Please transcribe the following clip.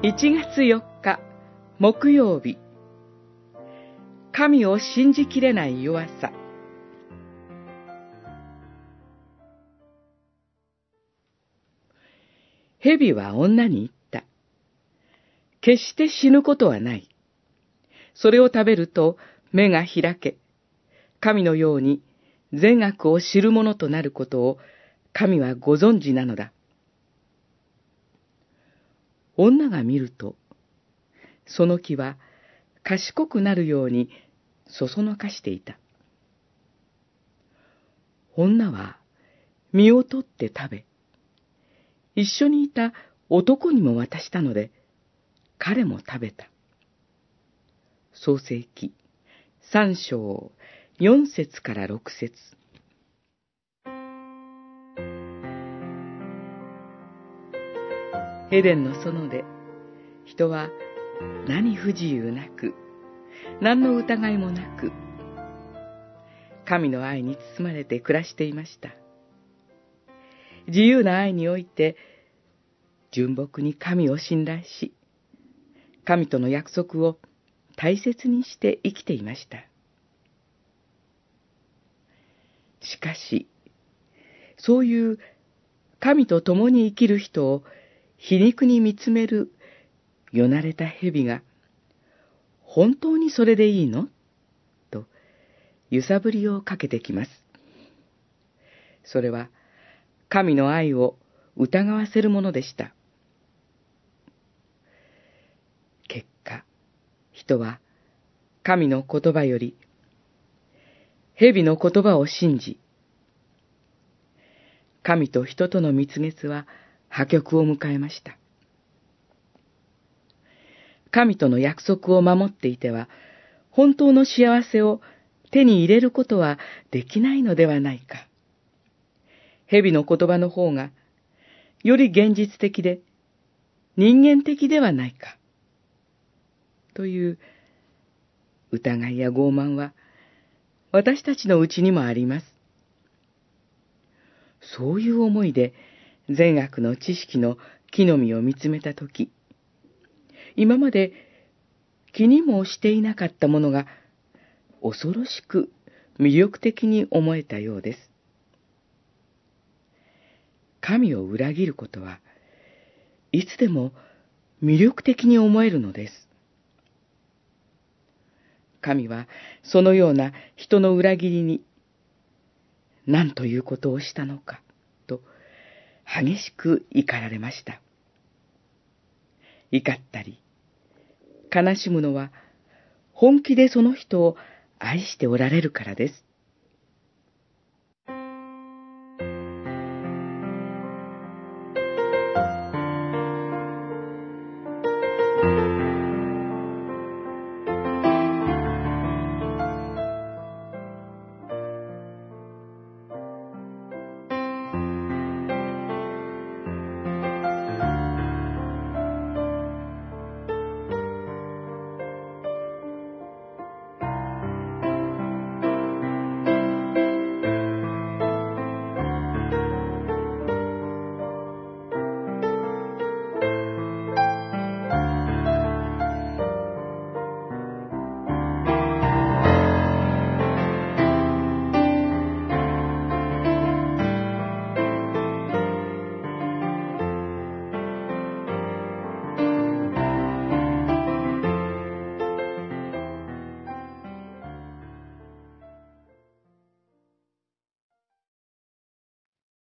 1月4日木曜日神を信じきれない弱さ蛇は女に言った。決して死ぬことはない。それを食べると目が開け、神のように善悪を知る者となることを神はご存知なのだ。女が見ると、その木は賢くなるようにそそのかしていた。女は身を取って食べ、一緒にいた男にも渡したので、彼も食べた。創世記三章四節から六節エデンの園で人は何不自由なく何の疑いもなく神の愛に包まれて暮らしていました。自由な愛において純朴に神を信頼し神との約束を大切にして生きていました。しかしそういう神と共に生きる人を皮肉に見つめるよなれた蛇が、本当にそれでいいの？と、揺さぶりをかけてきます。それは、神の愛を疑わせるものでした。結果、人は神の言葉より、蛇の言葉を信じ、神と人との蜜月は破局を迎えました。神との約束を守っていては、本当の幸せを手に入れることはできないのではないか。蛇の言葉の方が、より現実的で、人間的ではないか。という疑いや傲慢は、私たちのうちにもあります。そういう思いで、善悪の知識の木の実を見つめたとき、今まで気にもしていなかったものが恐ろしく魅力的に思えたようです。神を裏切ることはいつでも魅力的に思えるのです。神はそのような人の裏切りに何ということをしたのかと。激しく怒られました。怒ったり、悲しむのは、本気でその人を愛しておられるからです。